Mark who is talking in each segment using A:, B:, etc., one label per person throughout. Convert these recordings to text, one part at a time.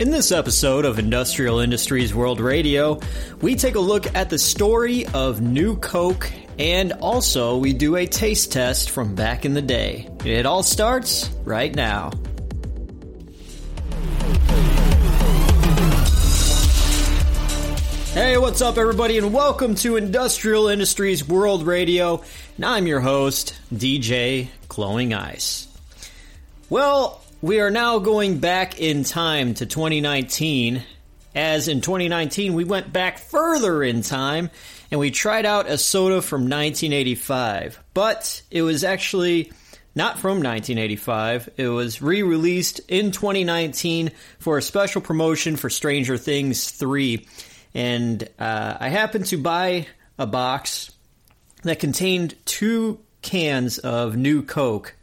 A: In this episode of Industrial Industries World Radio, we take a look at the story of New Coke and also we do a taste test from back in the day. It all starts right now. Hey, what's up, everybody, and welcome to Industrial Industries World Radio. And I'm your host, DJ Glowing Ice. Well, we are now going back in time to 2019, as in 2019 we went back further in time and we tried out a soda from 1985, but it was actually not from 1985. It was re released in 2019 for a special promotion for Stranger Things 3. And uh, I happened to buy a box that contained two cans of new Coke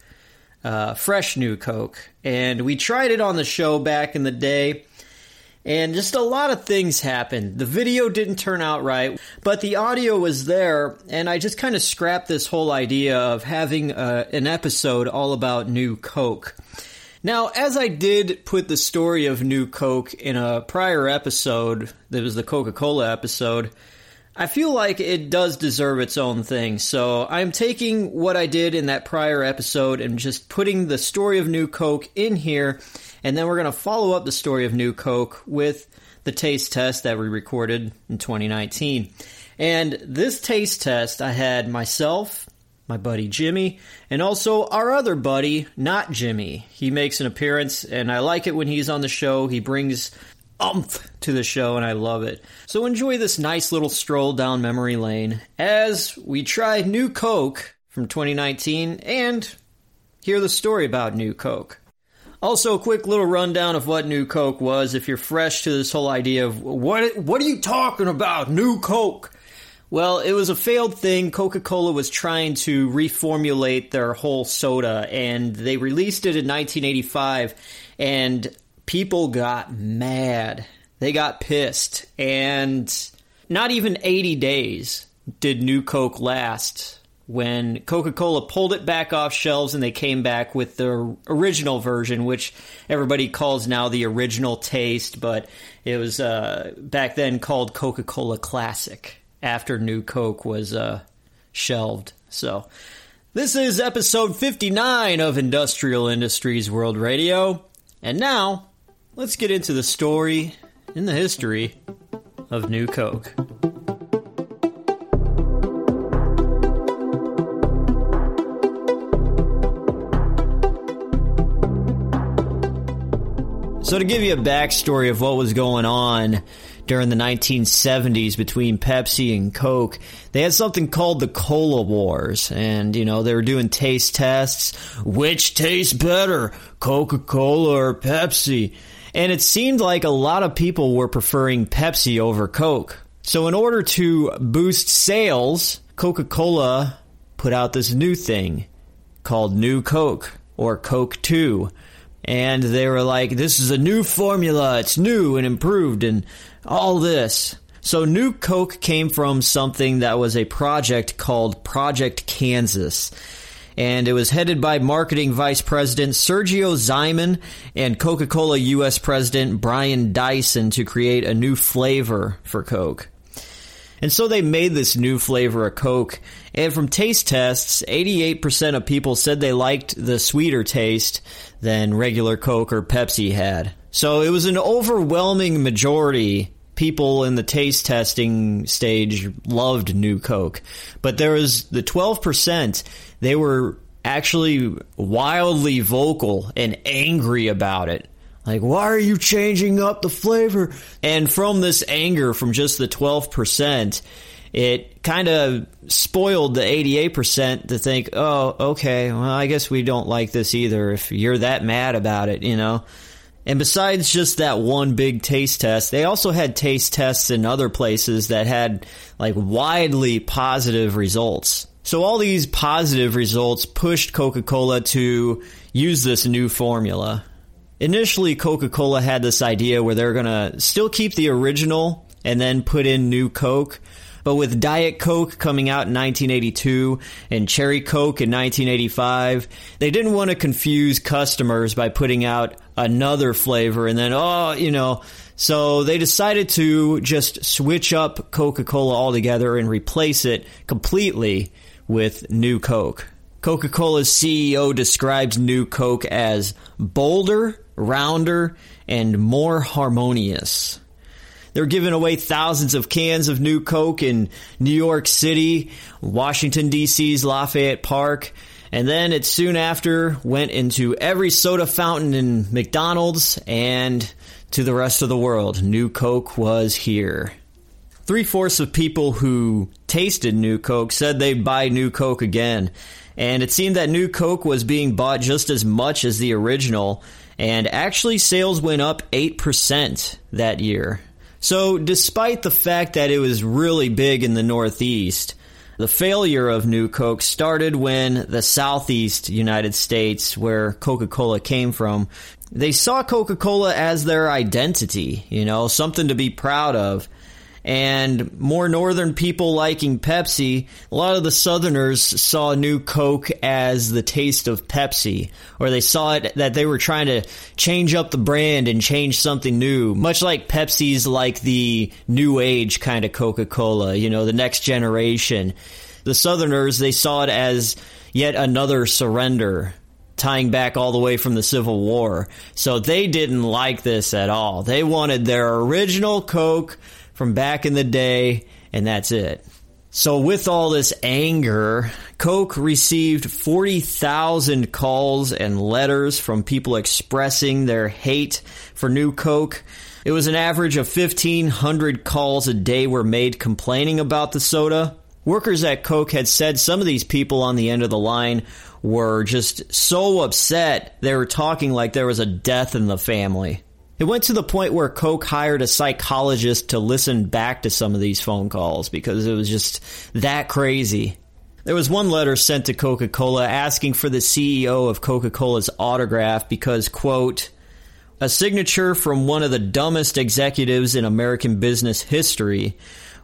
A: uh, fresh new Coke. And we tried it on the show back in the day. And just a lot of things happened. The video didn't turn out right, but the audio was there, and I just kind of scrapped this whole idea of having uh, an episode all about New Coke. Now, as I did put the story of New Coke in a prior episode, that was the Coca Cola episode, I feel like it does deserve its own thing. So I'm taking what I did in that prior episode and just putting the story of New Coke in here. And then we're going to follow up the story of New Coke with the taste test that we recorded in 2019. And this taste test, I had myself, my buddy Jimmy, and also our other buddy, not Jimmy. He makes an appearance, and I like it when he's on the show. He brings umph to the show, and I love it. So enjoy this nice little stroll down memory lane as we try New Coke from 2019 and hear the story about New Coke. Also, a quick little rundown of what New Coke was if you're fresh to this whole idea of what what are you talking about, New Coke? Well, it was a failed thing. Coca Cola was trying to reformulate their whole soda, and they released it in 1985. And people got mad. They got pissed. And not even 80 days did New Coke last when Coca Cola pulled it back off shelves and they came back with the original version, which everybody calls now the original taste, but it was uh, back then called Coca Cola Classic after New Coke was uh, shelved. So. This is episode 59 of Industrial Industries World Radio. And now, let's get into the story and the history of New Coke. So, to give you a backstory of what was going on during the 1970s between Pepsi and Coke, they had something called the Cola Wars. And, you know, they were doing taste tests. Which tastes better, Coca Cola or Pepsi? And it seemed like a lot of people were preferring Pepsi over Coke. So, in order to boost sales, Coca Cola put out this new thing called New Coke or Coke 2. And they were like, this is a new formula, it's new and improved, and all this. So, New Coke came from something that was a project called Project Kansas and it was headed by marketing vice president Sergio Zyman and Coca-Cola US president Brian Dyson to create a new flavor for Coke. And so they made this new flavor of Coke, and from taste tests, 88% of people said they liked the sweeter taste than regular Coke or Pepsi had. So it was an overwhelming majority people in the taste testing stage loved New Coke. But there was the 12% they were actually wildly vocal and angry about it. Like, why are you changing up the flavor? And from this anger from just the 12%, it kind of spoiled the 88% to think, oh, okay, well, I guess we don't like this either if you're that mad about it, you know? And besides just that one big taste test, they also had taste tests in other places that had like widely positive results. So all these positive results pushed Coca-Cola to use this new formula. Initially, Coca-Cola had this idea where they're going to still keep the original and then put in new Coke. But with Diet Coke coming out in 1982 and Cherry Coke in 1985, they didn't want to confuse customers by putting out another flavor, and then, oh, you know, so they decided to just switch up Coca Cola altogether and replace it completely with New Coke. Coca Cola's CEO describes New Coke as bolder, rounder, and more harmonious. They're giving away thousands of cans of New Coke in New York City, Washington, D.C.'s Lafayette Park, and then it soon after went into every soda fountain in McDonald's and to the rest of the world. New Coke was here. Three fourths of people who tasted New Coke said they'd buy New Coke again. And it seemed that New Coke was being bought just as much as the original. And actually, sales went up 8% that year. So, despite the fact that it was really big in the Northeast, the failure of New Coke started when the Southeast United States, where Coca Cola came from, they saw Coca Cola as their identity, you know, something to be proud of. And more northern people liking Pepsi, a lot of the southerners saw New Coke as the taste of Pepsi, or they saw it that they were trying to change up the brand and change something new, much like Pepsi's like the new age kind of Coca Cola, you know, the next generation. The southerners, they saw it as yet another surrender tying back all the way from the Civil War. So they didn't like this at all. They wanted their original Coke from back in the day, and that's it. So with all this anger, Coke received 40,000 calls and letters from people expressing their hate for New Coke. It was an average of 1,500 calls a day were made complaining about the soda. Workers at Coke had said some of these people on the end of the line were just so upset they were talking like there was a death in the family. It went to the point where Coke hired a psychologist to listen back to some of these phone calls because it was just that crazy. There was one letter sent to Coca Cola asking for the CEO of Coca Cola's autograph because, quote, a signature from one of the dumbest executives in American business history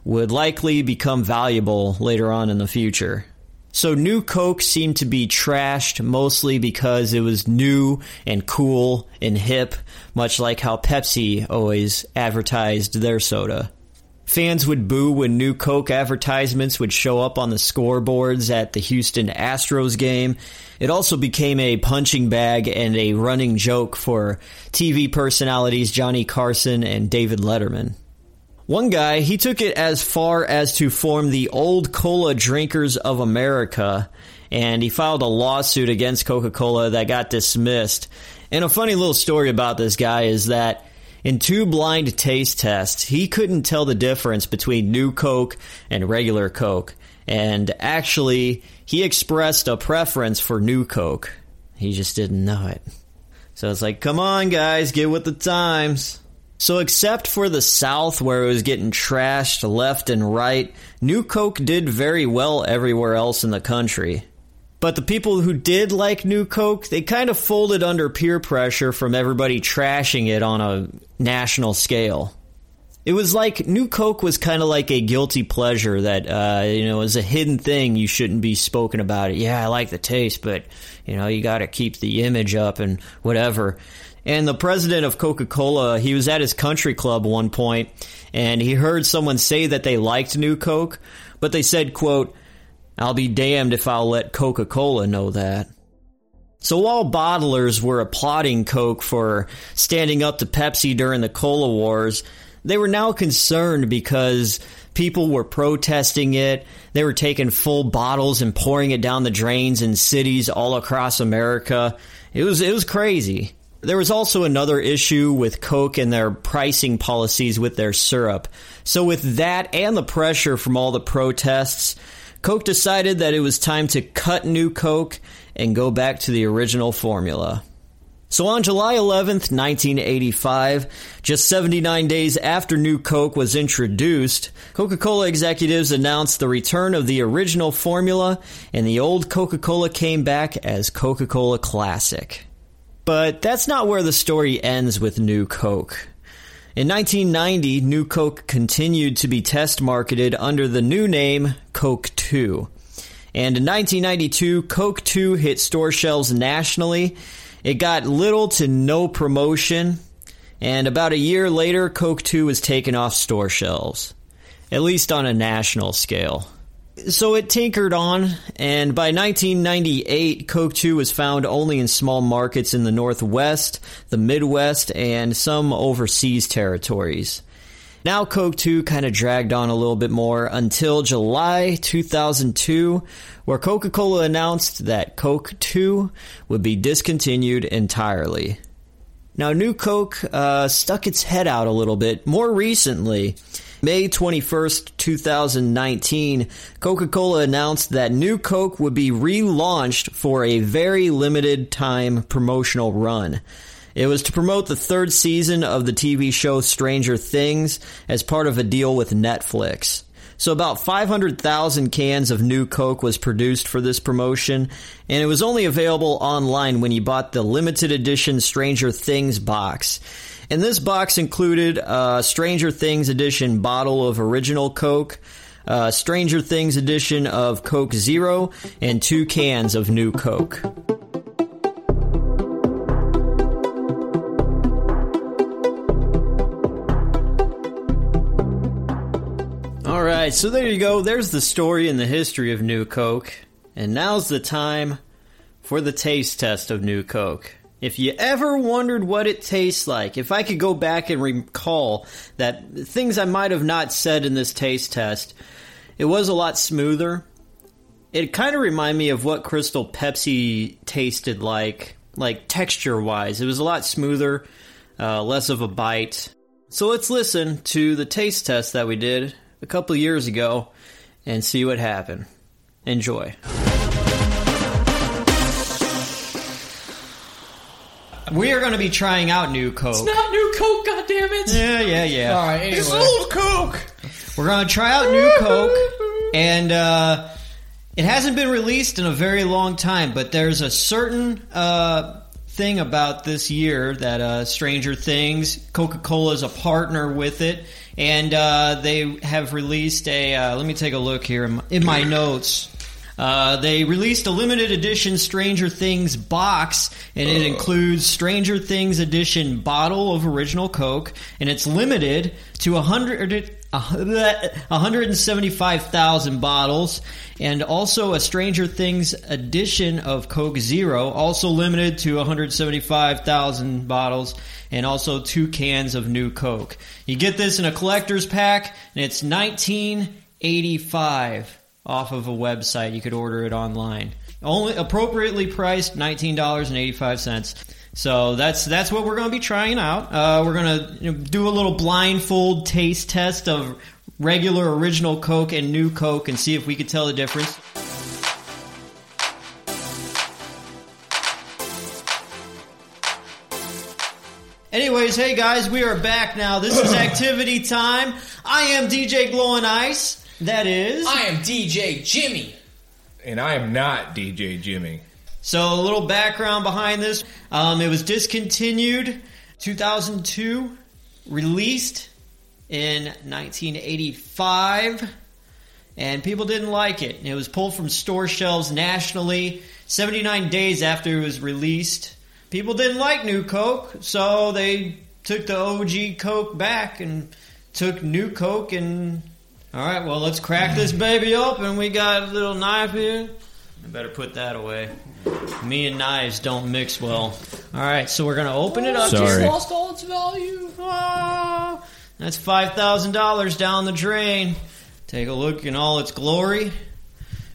A: would likely become valuable later on in the future. So New Coke seemed to be trashed mostly because it was new and cool and hip, much like how Pepsi always advertised their soda. Fans would boo when New Coke advertisements would show up on the scoreboards at the Houston Astros game. It also became a punching bag and a running joke for TV personalities Johnny Carson and David Letterman. One guy, he took it as far as to form the Old Cola Drinkers of America, and he filed a lawsuit against Coca Cola that got dismissed. And a funny little story about this guy is that in two blind taste tests, he couldn't tell the difference between New Coke and regular Coke. And actually, he expressed a preference for New Coke. He just didn't know it. So it's like, come on, guys, get with the times. So, except for the South, where it was getting trashed left and right, New Coke did very well everywhere else in the country. But the people who did like New Coke, they kind of folded under peer pressure from everybody trashing it on a national scale. It was like New Coke was kind of like a guilty pleasure that, uh, you know, is a hidden thing. You shouldn't be spoken about it. Yeah, I like the taste, but, you know, you got to keep the image up and whatever. And the president of Coca Cola, he was at his country club one point and he heard someone say that they liked New Coke, but they said, quote, I'll be damned if I'll let Coca Cola know that. So while bottlers were applauding Coke for standing up to Pepsi during the cola wars, they were now concerned because people were protesting it. They were taking full bottles and pouring it down the drains in cities all across America. It was it was crazy. There was also another issue with Coke and their pricing policies with their syrup. So, with that and the pressure from all the protests, Coke decided that it was time to cut New Coke and go back to the original formula. So on July 11th, 1985, just 79 days after New Coke was introduced, Coca-Cola executives announced the return of the original formula and the old Coca-Cola came back as Coca-Cola Classic. But that's not where the story ends with New Coke. In 1990, New Coke continued to be test marketed under the new name Coke 2. And in 1992, Coke 2 hit store shelves nationally, It got little to no promotion, and about a year later, Coke 2 was taken off store shelves, at least on a national scale. So it tinkered on, and by 1998, Coke 2 was found only in small markets in the Northwest, the Midwest, and some overseas territories. Now Coke 2 kind of dragged on a little bit more until July 2002, where Coca Cola announced that Coke 2 would be discontinued entirely. Now, New Coke uh, stuck its head out a little bit more recently. May 21st, 2019, Coca Cola announced that New Coke would be relaunched for a very limited time promotional run. It was to promote the third season of the TV show Stranger Things as part of a deal with Netflix. So about 500,000 cans of New Coke was produced for this promotion, and it was only available online when you bought the limited edition Stranger Things box. And this box included a Stranger Things edition bottle of original Coke, a Stranger Things edition of Coke Zero, and two cans of New Coke. All right, so there you go. There's the story and the history of New Coke. And now's the time for the taste test of New Coke. If you ever wondered what it tastes like, if I could go back and recall that things I might have not said in this taste test, it was a lot smoother. It kind of reminded me of what Crystal Pepsi tasted like, like texture wise. It was a lot smoother, uh, less of a bite. So let's listen to the taste test that we did a couple years ago and see what happened. Enjoy. We are going to be trying out new Coke.
B: It's not new Coke, goddammit!
A: Yeah, yeah, yeah.
B: All right, anyway.
C: It's old Coke.
A: We're going to try out new Coke, and uh, it hasn't been released in a very long time, but there's a certain uh, thing about this year that uh, Stranger Things, Coca Cola is a partner with it, and uh, they have released a. Uh, let me take a look here in my, in my notes. Uh, they released a limited edition Stranger Things box, and it includes Stranger Things edition bottle of original Coke, and it's limited to a hundred. 175,000 bottles, and also a Stranger Things edition of Coke Zero, also limited to 175,000 bottles, and also two cans of new Coke. You get this in a collector's pack, and it's 1985 off of a website. You could order it online. Only appropriately priced, nineteen dollars and eighty five cents. So that's that's what we're going to be trying out. Uh, we're going to you know, do a little blindfold taste test of regular original Coke and new Coke and see if we could tell the difference. Anyways, hey guys, we are back now. This is activity time. I am DJ Glowing Ice. That is.
B: I am DJ Jimmy.
C: And I am not DJ Jimmy.
A: So a little background behind this. Um, it was discontinued 2002, released in 1985, and people didn't like it. It was pulled from store shelves nationally 79 days after it was released. People didn't like New Coke, so they took the OG Coke back and took New Coke and all right, well, let's crack this baby open. We got a little knife here. I better put that away. Me and knives don't mix well. All right, so we're gonna open it up.
C: Sorry.
A: here.
B: It's lost all its value.
A: Ah, that's five thousand dollars down the drain. Take a look in all its glory.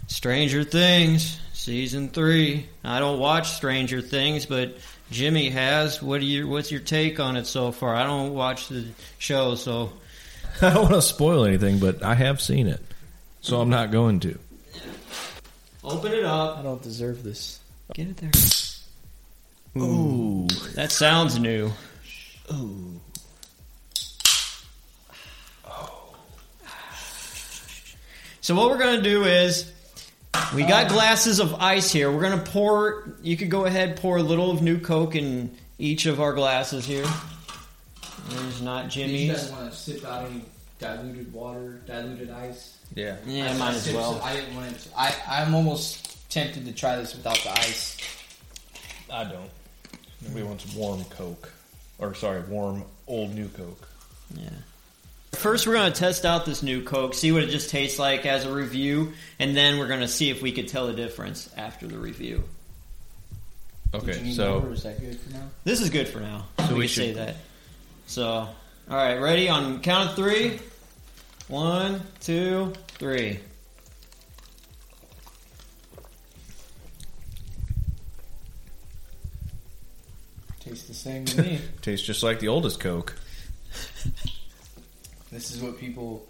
A: Stranger Things, season three. I don't watch Stranger Things, but Jimmy has. What do you? What's your take on it so far? I don't watch the show, so
C: I don't want to spoil anything, but I have seen it. So I'm not going to.
A: open it up.
B: I don't deserve this.
A: Get it there.
C: Ooh.
A: That sounds new. Oh. So what we're gonna do is we got ah. glasses of ice here. We're gonna pour. You could go ahead pour a little of new Coke in each of our glasses here. There's not Jimmy's.
B: You guys want to sip out any diluted water, diluted ice?
C: Yeah.
A: Yeah, might as well.
B: I didn't want to. I I'm almost tempted to try this without the ice.
C: I don't.
D: We want some warm Coke. Or, sorry, warm old new Coke.
A: Yeah. First, we're going to test out this new Coke, see what it just tastes like as a review, and then we're going to see if we could tell the difference after the review.
D: Okay, so
B: is that good for now?
A: This is good for now.
D: So
A: we,
D: we
A: can say that. So, all right, ready on count of three. One, two, three.
B: Tastes the same to me.
D: tastes just like the oldest Coke.
B: this is what people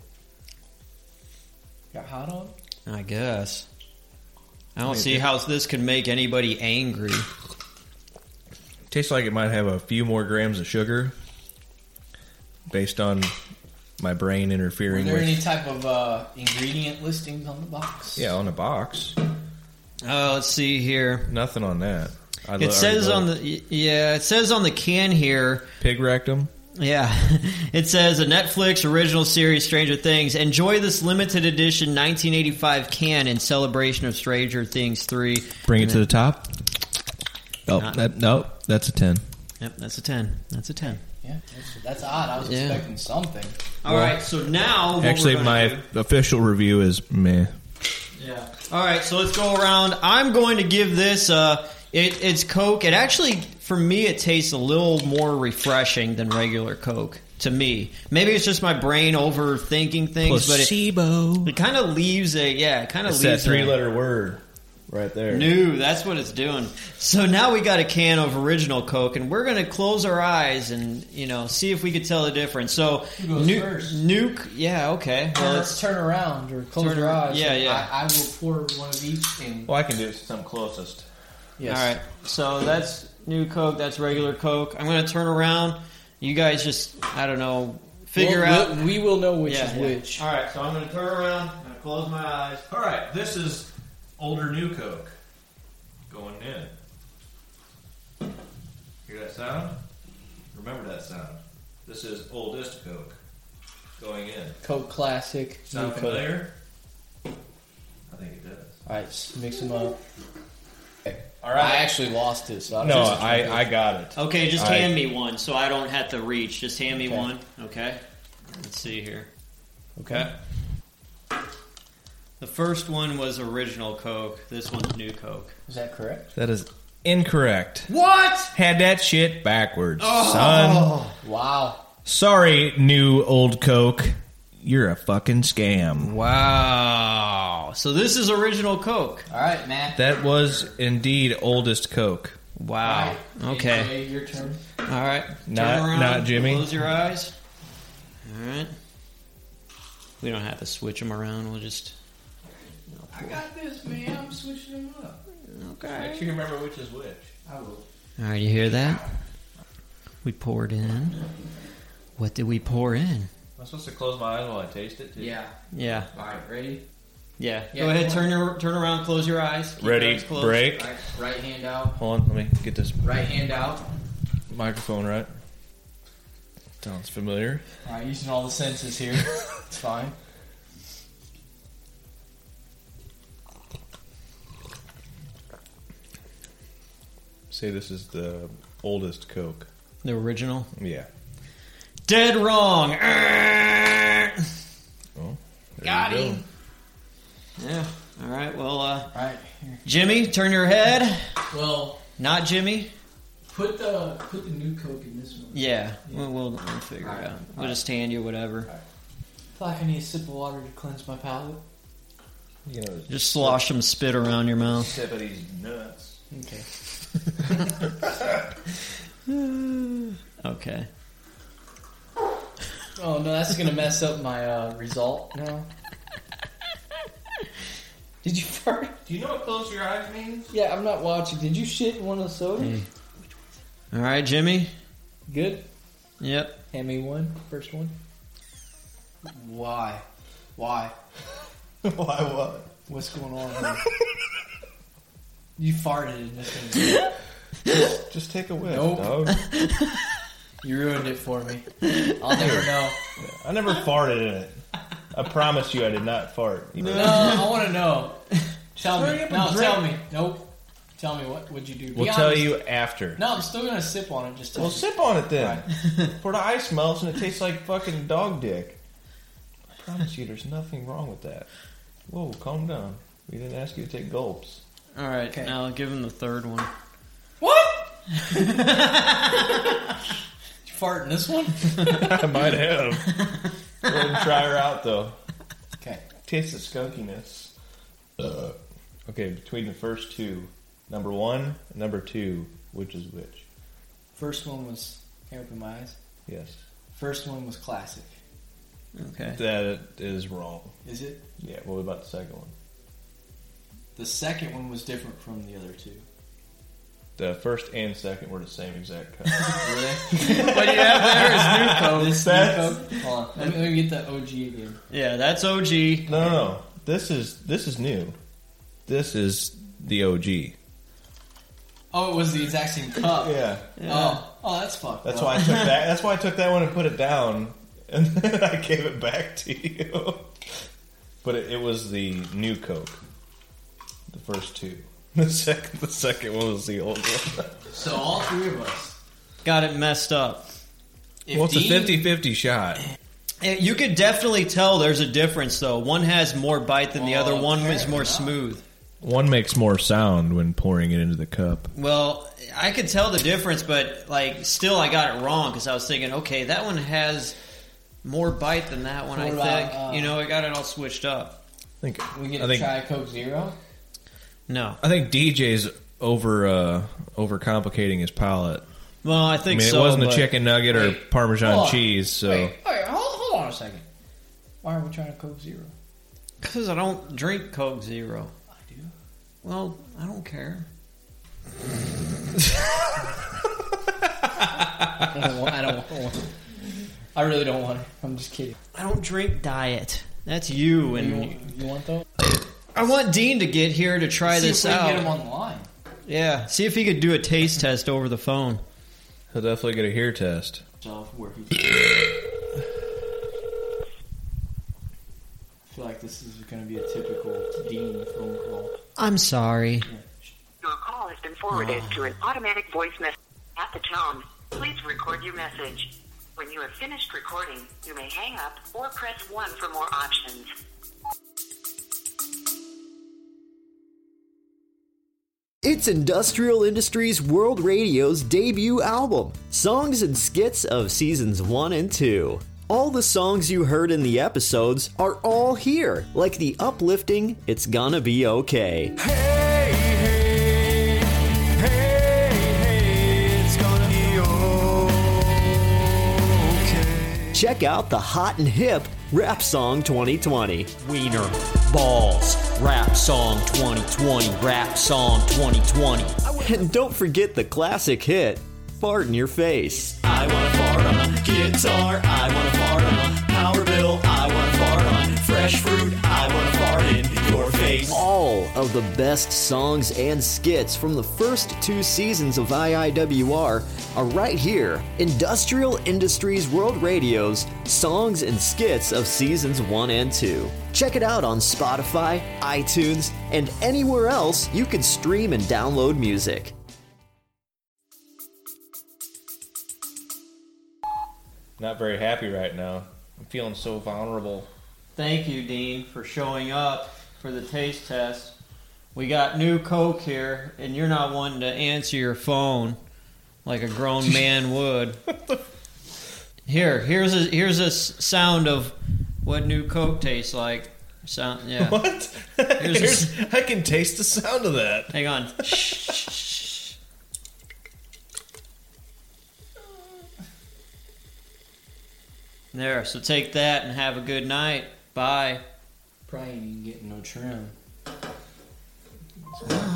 B: got hot on.
A: I guess. I don't
D: Maybe.
A: see how this could make anybody angry.
D: Tastes like it might have a few more grams of sugar based on my brain interfering.
B: Were there
D: with.
B: any type of uh, ingredient listings on the box?
D: yeah, on a box.
A: Oh, let's see here.
D: Nothing on that. I
A: It says on the yeah, it says on the can here.
D: pig rectum.
A: Yeah, it says a Netflix original series, Stranger Things. Enjoy this limited edition 1985 can in celebration of Stranger Things 3.
D: Bring it to the top. Oh,
A: Not-
D: that, no, that's a ten.
A: Yep, that's a 10. That's a 10.
B: Yeah, that's, that's odd. I was
A: Yeah.
B: expecting something.
A: All
D: Well,
A: right, so now what
D: Actually,
A: we're gonna
D: my
A: do-
D: official review is meh.
A: Yeah. All right, so let's go around. I'm going to give this. Uh, it, it's Coke. It actually, for me, it tastes a little more refreshing than regular Coke. To me, maybe it's just my brain overthinking things, but it,
D: Placebo.
A: it kind of leaves a yeah. It kind of
D: It's that
A: leaves a-
D: three-letter word right there.
A: New, that's what it's doing. So now we got a can of original Coke, and we're going to close our eyes and you know see if we could tell the difference. So
B: Who
A: nu- nuke, yeah, okay. Well,
B: Well,
A: let's
B: let's turn around or close
A: Turn
B: your eyes.
A: yeah, yeah.
B: I, I will pour one of each. And
D: Well, I can do it since I'm closest.
B: yes.
A: All right, so that's new Coke. That's regular Coke. I'm going to turn around. You guys just, I don't know, figure
B: We'll-
A: out.
B: we'll- we will know which
A: Yeah,
B: is
A: yeah.
B: which.
A: All right, so I'm going to turn around. I'm going to close my eyes.
D: All right, this is older new Coke going in. Hear that sound? Remember that sound. This is oldest Coke going in.
B: Coke Classic.
D: Sound
B: new Coke.
D: familiar? I think it does.
B: All right, mix them up.
D: All right.
B: I actually lost it, so I'm
D: No,
B: just
D: I, I got it.
A: Okay, just
D: I-
A: hand me one so I don't have to reach. Just hand me
B: Okay.
A: one, okay? Let's see here. Okay. The first one was original Coke. This one's new Coke.
B: Is that correct?
D: That is incorrect.
A: What?
D: Had that shit backwards, oh. son.
B: Wow.
D: Sorry, new old Coke. You're a fucking scam.
A: Wow. So this is original Coke.
B: All right, Matt.
D: That was indeed oldest Coke.
A: Wow.
B: All right,
A: Okay.
B: AJ, your turn.
A: All right.
D: Not-
A: Turn around.
D: not Jimmy.
A: Close your eyes. All right. We don't have to switch them around. We'll just.
B: I got this, man. I'm switching them up.
A: Okay.
D: Can you remember which is which.
B: I will.
A: All right. You hear that? We poured in. What did we pour in?
D: Am I supposed to close my eyes while I taste it? Too?
B: Yeah.
A: Yeah.
B: All right, ready?
A: Yeah.
B: Yeah,
A: Go ahead. Turn your turn around. Close your eyes. Keep your
D: Ready,
A: eyes closed.
D: break.
B: All right, right hand out.
D: Hold on, let me get this
B: Right hand out.
D: microphone right. Sounds familiar.
B: All right, using all the senses here. it's fine.
D: Say this is the oldest Coke.
A: The original.
D: Yeah.
A: Dead wrong.
D: Oh, there
B: Got
D: you go.
B: him.
A: Yeah. All right. Well, uh,
B: All right. Here.
A: Jimmy, turn your head.
B: Well,
A: Not Jimmy.
B: put the put the new Coke in this one.
A: Yeah, we'll, we'll, we'll figure it
B: Alright.
A: out. We'll just hand you whatever.
B: feel like I need a sip of water to cleanse my palate.
D: You know,
A: Just slosh some spit around your mouth.
D: sip of these nuts.
B: Okay.
A: Okay.
B: Oh no, that's gonna mess up my uh, result now. Did you fart?
D: Do you know what close your eyes means?
B: Yeah, I'm not watching. Did you shit in one of the sodas?
A: Hey. All right, Jimmy.
B: Good.
A: Yep.
B: Hand me one. First one. Why? Why?
D: Why what?
B: What's going on here? you farted in this one.
D: Just take a whiff,
B: Nope.
D: dog.
B: You ruined it for me. I'll never know.
D: I never farted in it. I promise you I did not fart. You
B: No, I want to know. Tell
D: Hurry
B: me.
D: up
B: No,
D: and
B: tell me. Nope. Tell me what would you do? Be
D: We'll tell
B: honest.
D: you after.
B: No, I'm still gonna sip on it. Just tell
D: Well,
B: me.
D: sip on it then. Before the ice melts and it tastes like fucking dog dick. I promise you, there's nothing wrong with that. Whoa, calm down. We didn't ask you to take gulps.
A: All right,
B: Okay.
A: now give him the third one.
B: What? you fart in this one?
D: I might have. Go ahead and try her out though.
B: Okay.
D: Taste the skunkiness. Uh, okay, between the first two, number one and number two, which is which?
B: First one was. Can I open my eyes?
D: Yes.
B: First one was classic.
A: Okay.
D: That is wrong.
B: Is it?
D: Yeah, what about the second one?
B: The second one was different from the other two.
D: The first and second were the same exact color.
B: Really?
A: what you have there is new Coke.
B: this
D: That's-
B: Coke? Hold on. Let me, let me get the OG again.
A: Yeah, that's OG.
D: no, no, no. This is this is new. This is the OG.
B: Oh, it was the exact same cup.
D: Yeah.
B: Oh, oh, that's fucked.
D: That's
B: up.
D: why I took that. That's why I took that one and put it down, and then I gave it back to you. But it, it was the new Coke. The first two. The second, the second one was the old one.
B: So all three of us.
A: Got it messed up.
B: If
D: well, it's a
B: Dean-
D: 50-50 shot.
A: Eh, You could definitely tell there's a difference, though. One has more bite than the
B: Oh,
A: other. One is more
B: enough.
A: smooth.
D: One makes more sound when pouring it into the cup.
A: Well, I could tell the difference, but like, still, I got it wrong because I was thinking, okay, that one has more bite than that one. I
B: What
A: think
B: uh,
A: you know, I got it all switched up.
D: I think.
B: We get
D: I
B: to
D: think.
B: try Coke Zero.
A: No,
D: I think DJ's over uh, overcomplicating his palate.
A: well, I
D: I
A: think
D: mean,
A: so.
D: it wasn't a
A: but-
D: chicken nugget or
B: Wait,
D: Parmesan
B: hold on.
D: cheese, so
B: Wait, wait, hold, hold on a second. Why are we trying to Coke Zero?
A: Because I don't drink Coke Zero.
B: I do.
A: Well, I don't care.
B: I don't want. I don't want. I really don't want it. I'm just kidding.
A: I don't drink diet. That's you,
B: You,
A: and
B: want- you want though?
A: I want Dean to get here to try
B: See
A: this
B: if we
A: out.
B: can get him on the line.
A: yeah, see if he could do a taste test over the phone.
D: he'll definitely get a hear test.
B: So where he. I feel like this is going to be a typical Dean phone call.
A: I'm sorry.
E: Your call has been forwarded to an automatic voice message. At the tone, please record your message. When you have finished recording, you may hang up or press 1 for more options.
F: It's Industrial Industries World Radio's debut album, Songs and Skits of Seasons 1 and 2. All the songs you heard in the episodes are all here, like the uplifting It's Gonna Be Okay. Check out the hot and hip Rap Song 2020.
A: Wiener, balls, rap song 2020, rap song 2020.
F: And don't forget the classic hit, Fart in Your Face.
A: I wanna fart on a guitar, I wanna fart on a power bill, I wanna fart on fresh fruit, I wanna fart in your face.
F: all of the best songs and skits from the first two seasons of IIWR are right here. Industrial Industries World Radio's Songs and Skits of Seasons 1 and 2. Check it out on Spotify, iTunes, and anywhere else you can stream and download music.
D: Not very happy right now. I'm feeling so vulnerable.
A: Thank you, Dean, for showing up for the taste test. We got new Coke here, and you're not one to answer your phone like a grown man would. Here, here's a here's a sound of what new Coke tastes like. Sound, yeah.
D: What?
A: Here's
D: Here's, I can taste the sound of that.
A: Hang on. There, so take that and have a good night. Bye.
B: Probably ain't getting no trim.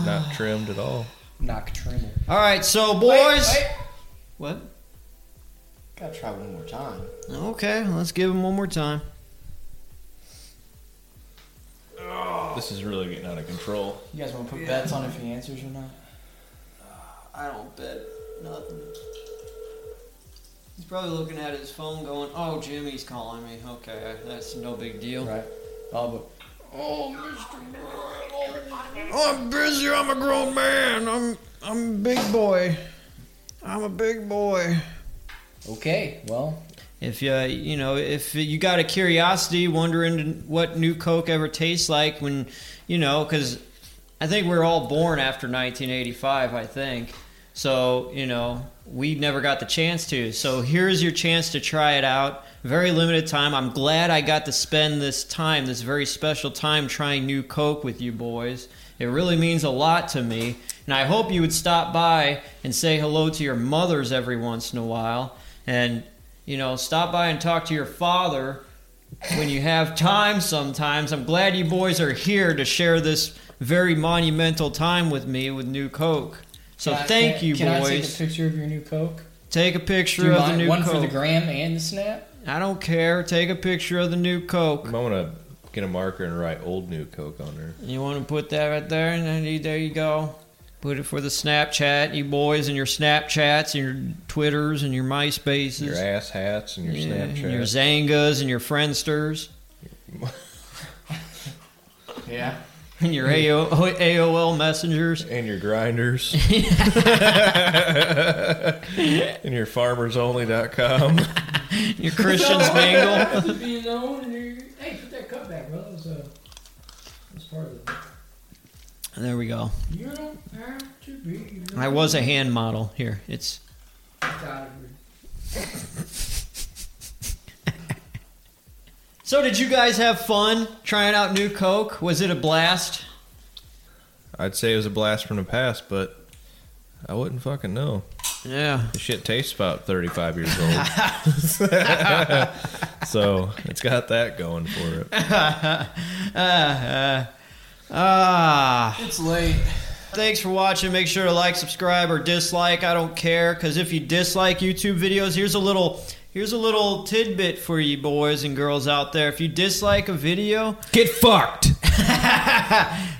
D: Not trimmed at all.
B: Knock trim.
A: All right, so boys.
B: Wait, wait.
A: What?
B: Gotta try one more time.
A: Okay, let's give him one more time.
D: This is really getting out of control.
B: You guys want to put bets on if he answers or not?
A: I don't bet nothing. He's probably looking at his phone going, oh, Jimmy's calling me. Okay, that's no big deal.
B: Right. Oh, Mr. but
A: I'm busy. I'm a grown man. I'm I'm a big boy. I'm a big boy.
B: Okay, well,
A: If you you know if you got a curiosity, wondering what new Coke ever tastes like when you know because I think we are all born after 1985. I think so. You know we never got the chance to. So here's your chance to try it out. Very limited time. I'm glad I got to spend this time, this very special time, trying new Coke with you boys. It really means a lot to me. And I hope you would stop by and say hello to your mothers every once in a while. And, you know, stop by and talk to your father when you have time sometimes. I'm glad you boys are here to share this very monumental time with me with New Coke. So
B: can I-
A: thank
B: can-
A: you,
B: Can I take a picture of your new Coke?
A: Take a picture of the new
B: one
A: Coke.
B: for the gram and the snap?
A: I don't care. Take a picture of the new Coke.
D: I'm gonna get a marker and write "Old New Coke" on there.
A: You want to put that right there, and then you, there you go. Put it for the Snapchat, you boys, and your Snapchats, and your Twitters, and your MySpaces,
D: Your ass hats and your
A: Yeah, and
D: Snapchat.
A: your Xangas, and your Friendsters,
B: Yeah.
A: and your AO, AOL messengers.
D: and your Grindrs. and your farmersonly.com.
A: Your Christian's Mingle.
B: be known. Hey, put that cup back, bro. That was, uh, was part of it.
A: There we go.
B: You don't have to be.
A: I was a hand model. Here, it's
B: Out of here.
A: So, did you guys have fun trying out new Coke? Was it a blast?
D: I'd say it was a blast from the past, but I wouldn't fucking know.
A: Yeah.
D: This shit tastes about 35 years old. so it's got that going for it.
A: Ah.
B: It's late.
A: Thanks for watching. Make sure to like, subscribe, or dislike. I don't care because if you dislike YouTube videos, here's a little here's a little tidbit for you boys and girls out there. If you dislike a video,
G: Get fucked.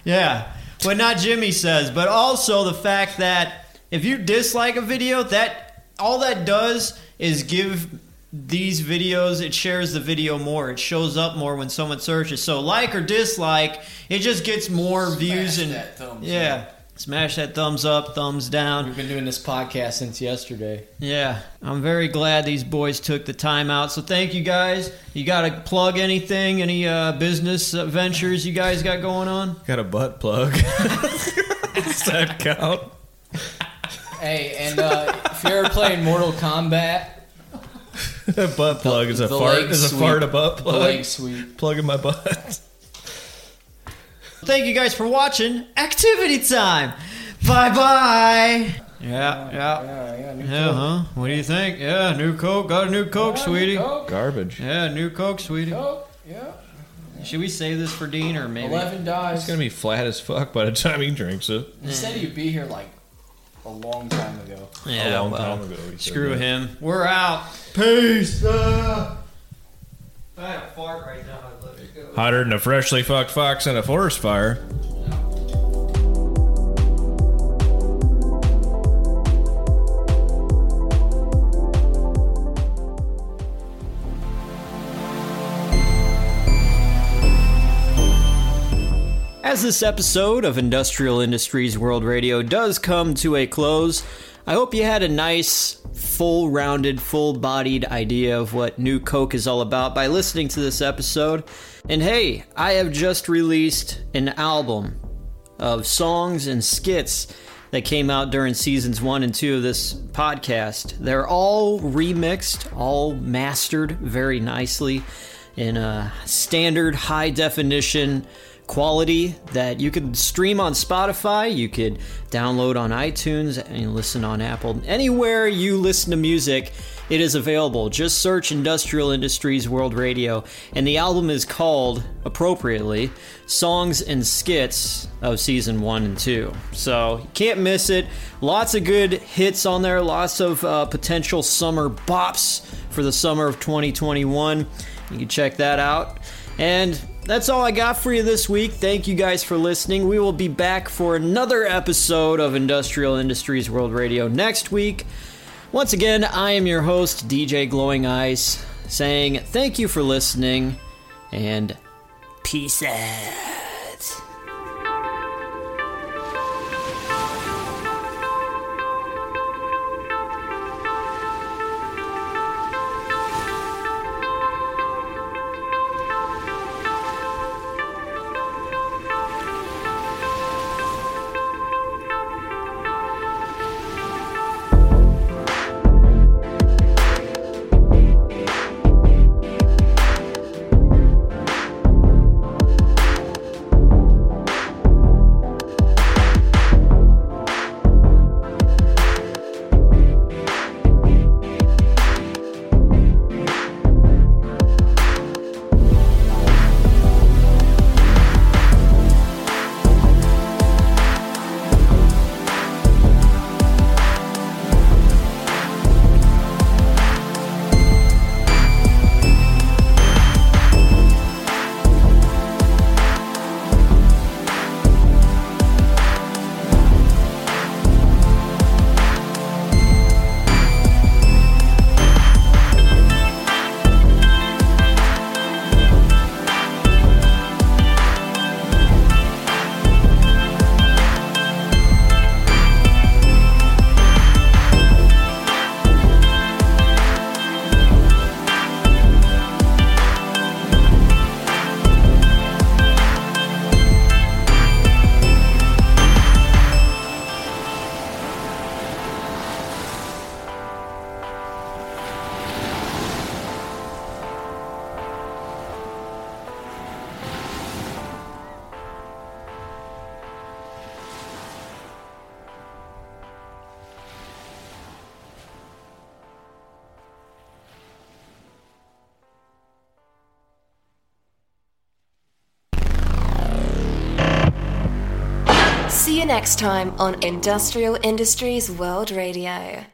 A: yeah, what not Jimmy says, but also the fact that if you dislike a video, that all that does is give these videos it shares the video more it shows up more when someone searches so like or dislike it just gets more views and
B: that thumbs
A: yeah smash that thumbs up thumbs down
B: We've been doing this podcast since yesterday.
A: yeah, I'm very glad these boys took the time out. So thank you guys. You got to plug anything, any uh, business uh, ventures you guys got going on?
D: Got a butt plug. Does that count?
B: Hey, and uh, if you're ever playing Mortal Kombat,
D: A butt plug is a
B: the
D: fart.
B: leg
D: Is a
B: sweep.
D: fart a butt
B: the
D: plug?
B: leg sweep.
D: Plug in my butt.
A: Thank you guys for watching. Activity time. Bye bye. Yeah, yeah.
B: Yeah, yeah. New
A: Yeah,
B: Coke.
A: huh? What do you think? Yeah, new Coke. Got a new Coke,
B: Yeah,
A: sweetie.
B: Coke,
D: Garbage.
A: Yeah, new Coke, sweetie.
B: Coke, yeah.
A: Should we save this for Dean or maybe?
B: Eleven dies.
D: It's gonna be flat as fuck by the time he drinks it.
B: He said he'd be here like a long time ago.
A: Yeah,
D: a long
A: well,
D: time ago.
A: Screw
D: that.
A: him. We're out. Peace. Uh, I had a fart right now, I'd let it go.
D: Hotter than a freshly fucked fox in a forest fire.
A: As this episode of Industrial Industries World Radio does come to a close, I hope you had a nice, full rounded, full bodied idea of what New Coke is all about by listening to this episode. And hey, I have just released an album of songs and skits that came out during seasons one and two of this podcast. They're all remixed, all mastered very nicely in a standard high definition quality that you could stream on Spotify, you could download on iTunes, and listen on Apple. Anywhere you listen to music, it is available. Just search Industrial Industries World Radio, and the album is called, appropriately, Songs and Skits of Season 1 and 2. So, you can't miss it. Lots of good hits on there, lots of uh, potential summer bops for the summer of 2021. You can check that out. And that's all I got for you this week. Thank you guys for listening. We will be back for another episode of Industrial Industries World Radio next week. Once again, I am your host, DJ Glowing Eyes, saying thank you for listening and Peace out.
E: Next time on Industrial Industries World Radio.